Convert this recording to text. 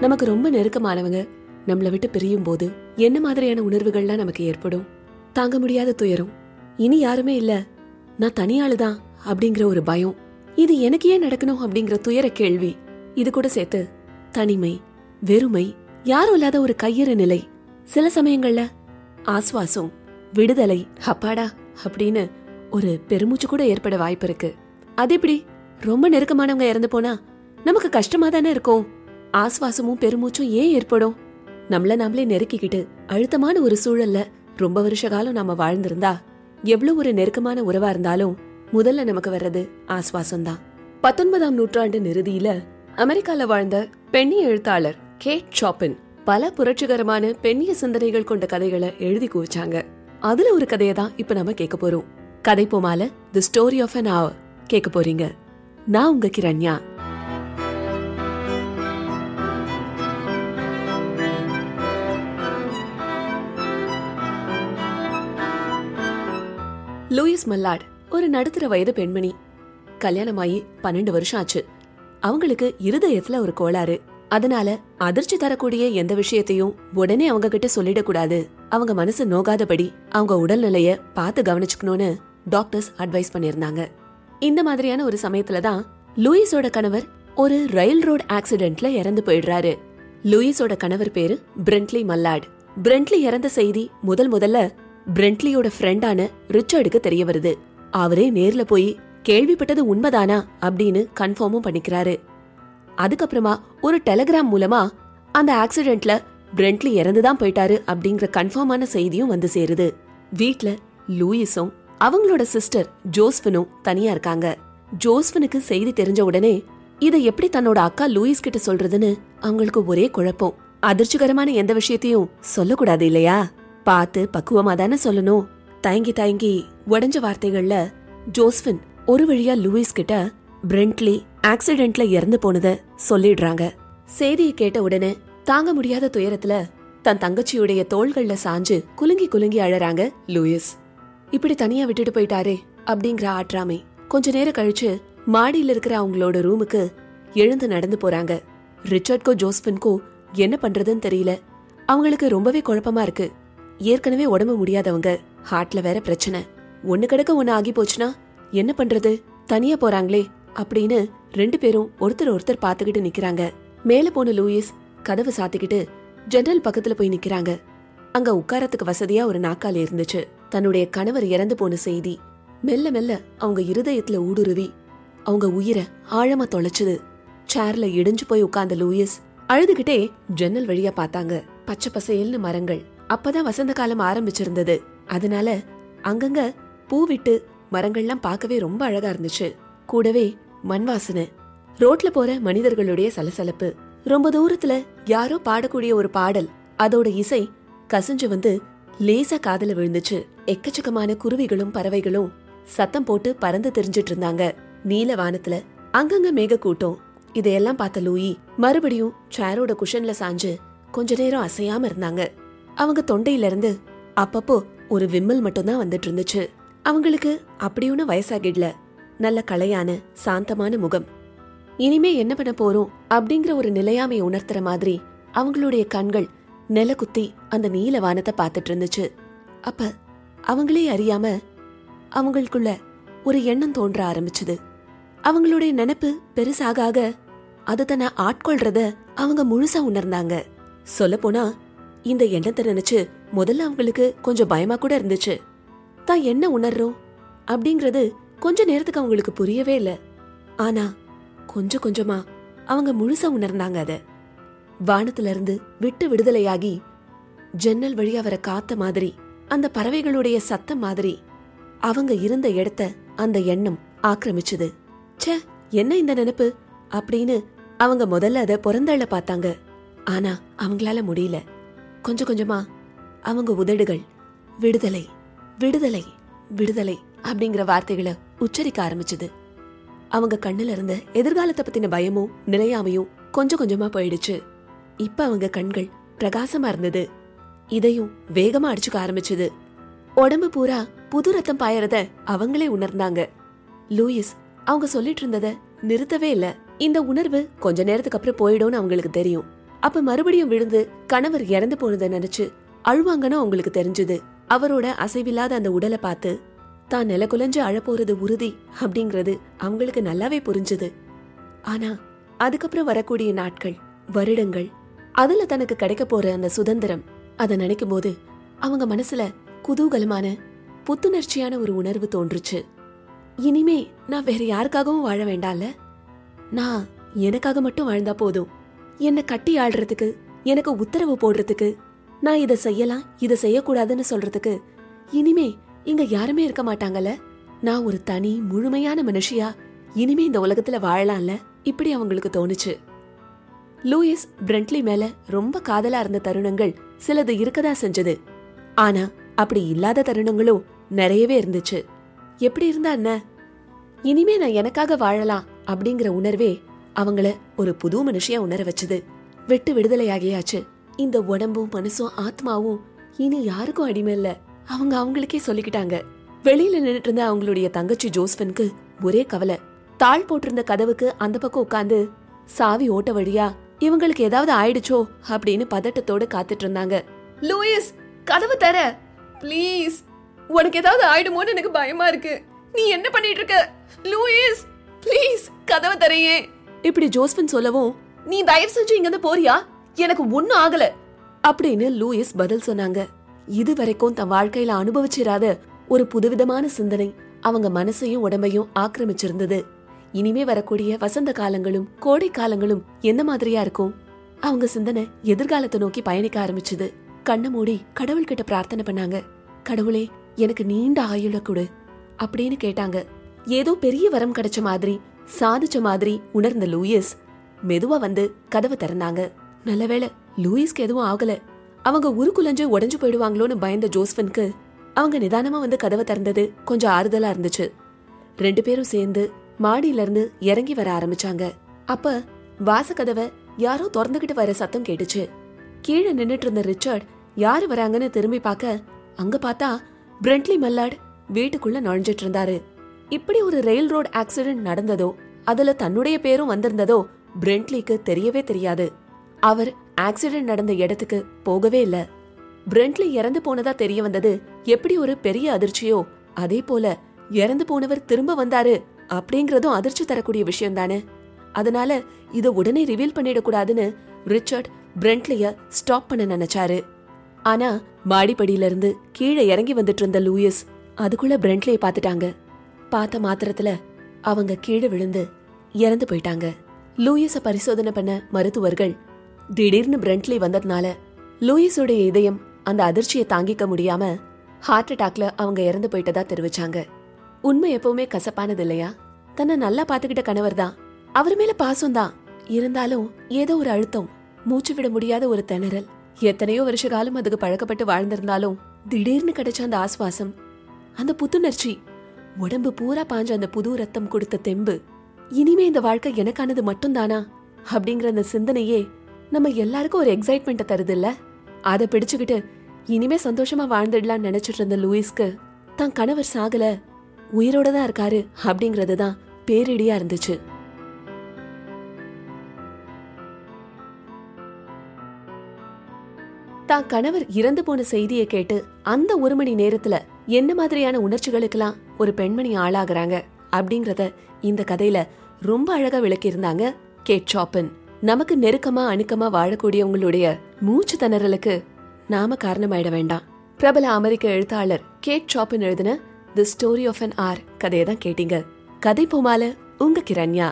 நமக்கு ரொம்ப நெருக்கமானவங்க. நம்மள விட்டு பிரியும் போது என்ன மாதிரியான உணர்வுகள்லாம் நமக்கு ஏற்படும்? தாங்க முடியாத துயரம். இனி யாருமே இல்ல. நான் தனியாளுதான் அப்படிங்கிற ஒரு பயம். இது எனக்கு ஏன் நடக்கணும் அப்படிங்கிற துயர கேள்வி. இது கூட சேர்த்து தனிமை வெறுமை யாரும் இல்லாத ஒரு கையறு நிலை. சில சமயங்கள்ல ஆஸ்வாசம் விடுதலை அப்பாடா அப்படின்னு ஒரு பெருமூச்சு கூட ஏற்பட வாய்ப்பு இருக்கு. அது எப்படி? ரொம்ப நெருக்கமானவங்க இறந்து போனா நமக்கு கஷ்டமா தானே இருக்கும்? ஆஸ்வாசமும் பெருமூச்சும் ஏன் ஏற்படும்? நம்மள நாமளே நெருக்கிக்கிட்டு அழுத்தமான ஒரு சூழல்ல ரொம்ப வருஷ காலம் நாம வாழ்ந்திருந்தா எவ்வளவு ஒரு நெருக்கமான உறவா இருந்தாலும் முதல்ல நமக்கு வர்றது ஆஸ்வாசம் தான் பத்தொன்பதாம் நூற்றாண்டு நிறுதியில அமெரிக்கால வாழ்ந்த பெண்ணிய எழுத்தாளர் கேட் ஷாப்பின் பல புரட்சிகரமான பெண்ணிய சிந்தனைகள் கொண்ட கதைகளை எழுதி குவிச்சாங்க. அதுல ஒரு கதையை தான் இப்ப நம்ம கேட்க போறோம். கதை போமால the story of an hour கேட்க போறீங்க. நான் உங்க கிரண்யா. கிரேஸ் மல்லாட் ஒரு நடுத்தர வயது பெண்மணி. கல்யாணமாயி பன்னெண்டு வருஷம் ஆச்சு. அவங்களுக்கு இருதயத்துல ஒரு கோளாறு. அதனால அதிர்ச்சி தரக்கூடிய எந்த விஷயத்தையும் உடனே அவங்க கிட்ட சொல்லிடக்கூடாது. அவங்க மனசு நோகாதபடி அவங்க உடல்நிலைய பார்த்து கவனிச்சுக்கணும்னு டாக்டர்ஸ் அட்வைஸ் பண்ணிருந்தாங்க இந்த மாதிரியான ஒரு சமயத்துல தான் லூயிஸோட கணவர் ஒரு ரயில் ரோடு ஆக்சிடென்ட்ல இறந்து போயிடுறாரு. லூயிஸோட கணவர் பேரு பிரெண்ட்லி மல்லாட். பிரெண்ட்லி இறந்த செய்தி முதல் முதல்ல பிரெண்ட்லியோட ஃப்ரெண்டான ரிச்சர்டுக்கு தெரிய வருது. அவரே நேர்ல போய் கேள்விப்பட்டது உண்மைதானா? அப்படின்னு கன்ஃபார்மும் பண்ணிக்கிறாரு. அதுக்கப்புறமா ஒரு டெலிகிராம் மூலமா அந்த ஆக்சிடென்ட்ல பிரெண்ட்லி இறந்துதான் போயிட்டாரு அப்படிங்கிற கன்ஃபார்மான செய்தியும் வந்து சேருது. வீட்ல லூயிஸும் அவங்களோட சிஸ்டர் ஜோஸ்பினும் தனியா இருக்காங்க. ஜோஸ்பினுக்கு செய்தி தெரிஞ்ச உடனே இதை எப்படி தன்னோட அக்கா லூயிஸ் கிட்ட சொல்றதுன்னு அவங்களுக்கு ஒரே குழப்பம். அதிர்ச்சிகரமான எந்த விஷயத்தையும் சொல்லக்கூடாது இல்லையா? பார்த்து பக்குவமா தானே சொல்லணும். தயங்கி தயங்கி உடஞ்ச வார்த்தைகள்ல ஜோஸ்பின் ஒரு வழியா லூயிஸ் கிட்ட பிரெண்ட்லி ஆக்சிடென்ட்ல இறந்து போனத சொல்லிடுறாங்க. செய்தியை கேட்ட உடனே தாங்க முடியாத துயரத்துல தன் தங்கச்சியுடைய தோள்கள்ல சாஞ்சு குலுங்கி குலுங்கி அழறாங்க லூயிஸ். இப்படி தனியா விட்டுட்டு போயிட்டாரே அப்படிங்கிற ஆற்றாமை கொஞ்ச நேரம் கழிச்சு மாடியில இருக்கிற அவங்களோட ரூமுக்கு எழுந்து நடந்து போறாங்க. ரிச்சர்ட்கோ ஜோஸ்பின்கோ என்ன பண்றதுன்னு தெரியல. அவங்களுக்கு ரொம்பவே குழப்பமா இருக்கு. ஏற்கனவே உடம்பு முடியாதவங்க ஹார்ட்ல வேற பிரச்சனை. ஒன்னு கிடக்க ஒன்னு ஆகி போச்சுன்னா என்ன பண்றது? தனியா போறாங்களே அப்படின்னு ரெண்டு பேரும் ஒருத்தர் ஒருத்தர் பாத்துக்கிட்டு நிக்கிறாங்க. மேல போன லூயிஸ் கதவு சாத்திக்கிட்டு ஜன்னல் பக்கத்துல போய் நிக்கிறாங்க. அங்க உட்காரத்துக்கு வசதியா ஒரு நாக்கால் இருந்துச்சு. தன்னுடைய கணவர் இறந்து போன செய்தி. மெல்ல மெல்ல அவங்க இருதயத்துல ஊடுருவி. அவங்க உயிரை ஆழமா தொலைச்சது. சேர்ல இடிஞ்சு போய் உட்கார்ந்த லூயிஸ் அழுதுகிட்டே ஜன்னல் வழியா பார்த்தாங்க. பச்சை பசேல்னு மரங்கள். அப்பதான் வசந்த காலம் ஆரம்பிச்சிருந்தது. அதனால அங்கங்க பூ விட்டு மரங்கள்லாம் பார்க்கவே ரொம்ப அழகா இருந்துச்சு. கூடவே மண் வாசனை ரோட்ல போற மனிதர்களுடைய சலசலப்பு ரொம்ப தூரத்துல யாரோ பாடக்கூடிய ஒரு பாடல் அதோட இசை கசிஞ்சு வந்து லேசா காதுல விழுந்துச்சு. எக்கச்சக்கமான குருவிகளும் பறவைகளும் சத்தம் போட்டு பறந்து தெரிஞ்சிட்டு இருந்தாங்க. நீல வானத்துல அங்கங்க மேக கூட்டம் இதையெல்லாம் பார்த்த லூயி மறுபடியும் சேரோட குஷன்ல சாஞ்சு கொஞ்ச நேரம் அசையாம இருந்தாங்க. அவங்க தொண்டையில இருந்து அப்பப்போ ஒரு விம்மல் மட்டும்தான் வந்துட்டு இருந்துச்சு அவங்களுக்கு அப்படி ஒன்றும் வயசாகிடல. நல்ல கலையான சாந்தமான முகம். இனிமே என்ன பண்ண போறோம் அப்படிங்கிற ஒரு நிலையாமை உணர்த்துற மாதிரி அவங்களுடைய கண்கள் நில குத்தி அந்த நீல வானத்தை பார்த்துட்டு இருந்துச்சு. அப்ப அவங்களே அறியாம அவங்களுக்குள்ள ஒரு எண்ணம் தோன்ற ஆரம்பிச்சது. அவங்களுடைய நினைப்பு பெருசாக ஆக அது தன்னை ஆட்கொள்றத அவங்க முழுசா உணர்ந்தாங்க. சொல்ல போனா இந்த எண்ணத்தை நினைச்சு முதல்ல அவங்களுக்கு கொஞ்சம் பயமா கூட இருந்துச்சு. தான் என்ன உணர்றோம்? அப்படிங்கறது கொஞ்ச நேரத்துக்கு அவங்களுக்கு புரியவே இல்ல. ஆனா கொஞ்சம் கொஞ்சமா அவங்க முழுசா உணர்ந்தாங்க அத. வானத்துல இருந்து விட்டு விடுதலையாகி ஜன்னல் வழியா வர காத்த மாதிரி அந்த பறவைகளுடைய சத்தம் மாதிரி அவங்க இருந்த இடத்த அந்த எண்ணம் ஆக்கிரமிச்சுது. ச்சே என்ன இந்த நினைப்பு? அப்படின்னு அவங்க முதல்ல அத புறந்தள்ள பார்த்தாங்க. ஆனா அவங்களால முடியல. கொஞ்சம் கொஞ்சமா அவங்க உதடுகள் விடுதலை விடுதலை விடுதலை அப்படிங்கிற வார்த்தைகளை உச்சரிக்க ஆரம்பிச்சது. அவங்க கண்ணுல இருந்த எதிர்காலத்தை பத்தின பயமும் நிலையாமையும் கொஞ்சம் கொஞ்சமா போயிடுச்சு. இப்ப அவங்க கண்கள் பிரகாசமா இருந்தது. இதையும் வேகமா அடிச்சுக்க ஆரம்பிச்சது. உடம்பு பூரா புது ரத்தம் பாயறத அவங்களே உணர்ந்தாங்க. லூயிஸ் அவங்க சொல்லிட்டு இருந்தத நிறுத்தவே இல்ல. இந்த உணர்வு கொஞ்ச நேரத்துக்கு அப்புறம் போயிடும்னு அவங்களுக்கு தெரியும். அப்ப மறுபடியும் விழுந்து கணவர் இறந்து போனதை நினைச்சு அழுவாங்கன்னு அவங்களுக்கு தெரிஞ்சது. அவரோட அசைவில்லாத அந்த உடலை பார்த்து தான் நில குலைஞ்சு அழப்போறது உறுதி அப்படிங்கறது அவங்களுக்கு நல்லாவே புரிஞ்சுது. ஆனா அதுக்கப்புறம் வரக்கூடிய நாட்கள் வருடங்கள் அதுல தனக்கு கிடைக்க போற அந்த சுதந்திரம் அதை நினைக்கும் போது அவங்க மனசுல குதூகலமான புத்துணர்ச்சியான ஒரு உணர்வு தோன்றுச்சு. இனிமே நான் வேற யாருக்காகவும் வாழ வேண்டாம்ல? நான் எனக்காக மட்டும் வாழ்ந்தா போதும். என்னை கட்டி ஆடுறதுக்கு எனக்கு உத்தரவு போடுறதுக்கு. நான் இதை செய்யலாம் இதை செய்யக்கூடாதுன்னு சொல்றதுக்கு. இனிமே இங்க யாருமே இருக்க மாட்டாங்கல்ல? நான் ஒரு தனி முழுமையான மனுஷியா? இனிமே இந்த உலகத்துல வாழலாம்ல? இப்படி அவங்களுக்கு தோணுச்சு. லூயிஸ் பிரெண்ட்லி மேல ரொம்ப காதலா இருந்த தருணங்கள் சிலது இருக்கதா செஞ்சது. ஆனா அப்படி இல்லாத தருணங்களும் நிறையவே இருந்துச்சு. எப்படி இருந்தா என்ன? இனிமே நான் எனக்காக வாழலாம் அப்படிங்கிற உணர்வே அவங்கள ஒரு புது மனுஷியா உணர வச்சது. வெட்டு விடுதலையாகியாச்சு. இந்த உடம்பும் மனசும் ஆத்மாவும் இனி யாருக்கும் அடிமை இல்ல. அவங்க அவங்களுக்கே சொல்லிக்கிட்டாங்க. வெளியில நின்னுட்டு இருந்த அவங்களுடைய தங்கச்சி ஜோஸ்பனுக்கு ஒரே கவலை. தாழ் போட்டிருந்த கதவுக்கு அந்த பக்கம் உட்காந்து சாவி ஓட்ட வழியா? இவங்களுக்கு ஏதாவது ஆயிடுச்சோ? அப்படின்னு பதட்டத்தோட காத்துட்டு இருந்தாங்க லூயிஸ் கதவு தர. ப்ளீஸ். உனக்கு ஏதாவது ஆயிடுமோன்னு எனக்கு பயமா இருக்கு. நீ என்ன பண்ணிட்டு இருக்க? லூயிஸ் ப்ளீஸ் கதவை தரையே. இப்படி ஜோஸ்பின் சொல்லவும் நீ தயவு செஞ்சு இங்க இருந்து போறியா? எனக்கு ஒன்னும் ஆகல. அப்படின்னு லூயிஸ் பதில் சொன்னாங்க. இது வரைக்கும் தன் வாழ்க்கையில அனுபவிச்சிராத ஒரு புதுவிதமான சிந்தனை அவங்க மனசையும் உடம்பையும் ஆக்கிரமிச்சிருந்தது. இனிமே வரக்கூடிய வசந்த காலங்களும் கோடை காலங்களும் என்ன மாதிரியா இருக்கும்? அவங்க சிந்தனை எதிர்காலத்தை நோக்கி பயணிக்க ஆரம்பிச்சது. கண்ணை மூடி கடவுள்கிட்ட பிரார்த்தனை பண்ணாங்க. கடவுளே எனக்கு நீண்ட ஆயுள கொடு. அப்படின்னு கேட்டாங்க. ஏதோ பெரிய வரம் கிடைச்ச மாதிரி சாதிச்ச மாதிரி உணர்ந்த லூயிஸ் மெதுவா வந்து கதவை திறந்தாங்க. நல்லவேளை லூயிஸ்க்கு எதுவும் ஆகல. அவங்க உருக்குலைஞ்சு உடைஞ்சு போயிடுவாங்களோன்னு பயந்த ஜோஸ்பனுக்கு அவங்க நிதானமா வந்து கதவை திறந்தது கொஞ்சம் ஆறுதலா இருந்துச்சு. ரெண்டு பேரும் சேர்ந்து மாடியில இருந்து இறங்கி வர ஆரம்பிச்சாங்க. அப்ப வாசக்கதவை யாரோ திறந்துகிட்டு வர சத்தம் கேட்டுச்சு. கீழே நின்னுட்டு இருந்த ரிச்சர்ட் யாரு வராங்கன்னு திரும்பி பார்க்க அங்க பார்த்தா பிரெண்ட்லி மல்லாட் வீட்டுக்குள்ள நுழைஞ்சிட்டு இருந்தாரு. இப்படி ஒரு ரயில் ரோட் ஆக்சிடென்ட் நடந்ததோ அதுல தன்னுடைய பேரும் வந்திருந்ததோ பிரெண்ட்லிக்கு தெரியவே தெரியாது. அவர் ஆக்சிடென்ட் நடந்த இடத்துக்கு போகவே இல்ல. பிரெண்ட்லி இறந்து போனதா தெரிய வந்தது எப்படி ஒரு பெரிய அதிர்ச்சியோ அதே போல இறந்து போனவர் திரும்ப வந்தாரு அப்படிங்கறதும் அதிர்ச்சி தரக்கூடிய விஷயம் தானே அதனால இத உடனே ரிவீல் பண்ணிடக்கூடாதுன்னு ரிச்சர்ட் பிரெண்ட்லிய ஸ்டாப் பண்ண நினைச்சாரு. ஆனா மாடிப்படியில இருந்து கீழே இறங்கி வந்துட்டு இருந்த லூயிஸ் அதுக்குள்ள பிரெண்ட்லிய பாத்துட்டாங்க பார்த்த மாத்திரத்துல அவங்க கீழே விழுந்து இறந்து போயிட்டாங்க. லூயிஸ பரிசோதனை பண்ண மருத்துவர்கள் திடீர்னு பிரெண்ட்லி வந்ததுனால லூயிஸோட இதயம் அந்த அதிர்ச்சியை தாங்கிக்க முடியாம ஹார்ட் அட்டாக்ல அவங்க இறந்து போயிட்டதா தெரிவிச்சாங்க. உண்மை எப்பவுமே கசப்பானது இல்லையா? தன்னை நல்லா பாத்துக்கிட்ட கணவர் தான். அவர் மேல பாசம் தான். இருந்தாலும் ஏதோ ஒரு அழுத்தம் மூச்சு விட முடியாத ஒரு திணறல். எத்தனையோ வருஷ காலம் அதுக்கு பழக்கப்பட்டு வாழ்ந்திருந்தாலும் திடீர்னு கிடைச்ச அந்த ஆஸ்வாசம் அந்த புத்துணர்ச்சி உடம்பு பூரா பாஞ்ச அந்த புது ரத்தம் கொடுத்த தெம்பு. இனிமே இந்த வாழ்க்கை எனக்கானது மட்டும்தானா? அப்படிங்கிற அந்த சிந்தனையே நம்ம எல்லாருக்கும் ஒரு எக்ஸைட்மெண்ட்டை தருது இல்ல அதை பிடிச்சுக்கிட்டு இனிமே சந்தோஷமா வாழ்ந்துடலாம்னு நினைச்சிட்டு இருந்த லூயிஸ்க்கு தான் கணவர் சாகல உயிரோட தான் இருக்காரு அப்படிங்கறது தான் பேரிடியா இருந்துச்சு. தான் கணவர் இறந்து போன செய்தியை கேட்டு அந்த ஒரு மணி நேரத்துல என்ன மாதிரியான உணர்ச்சிகளுக்கெல்லாம் ஒரு பெண்மணி ஆளாகிறாங்க அப்படிங்கறத இந்த கதையில ரொம்ப அழகா விளக்கியிருந்தாங்க கேட் சாப்பன் நமக்கு நெருக்கமா அணுக்கமா வாழக்கூடியவங்களுடைய மூச்சு திணறலுக்கு நாம காரணமாயிட வேண்டாம். பிரபல அமெரிக்க எழுத்தாளர் கேட் சாப்பன் எழுதின the story of an hour கதையை தான் கேட்டீங்க. கதை போமால உங்க கிரண்யா.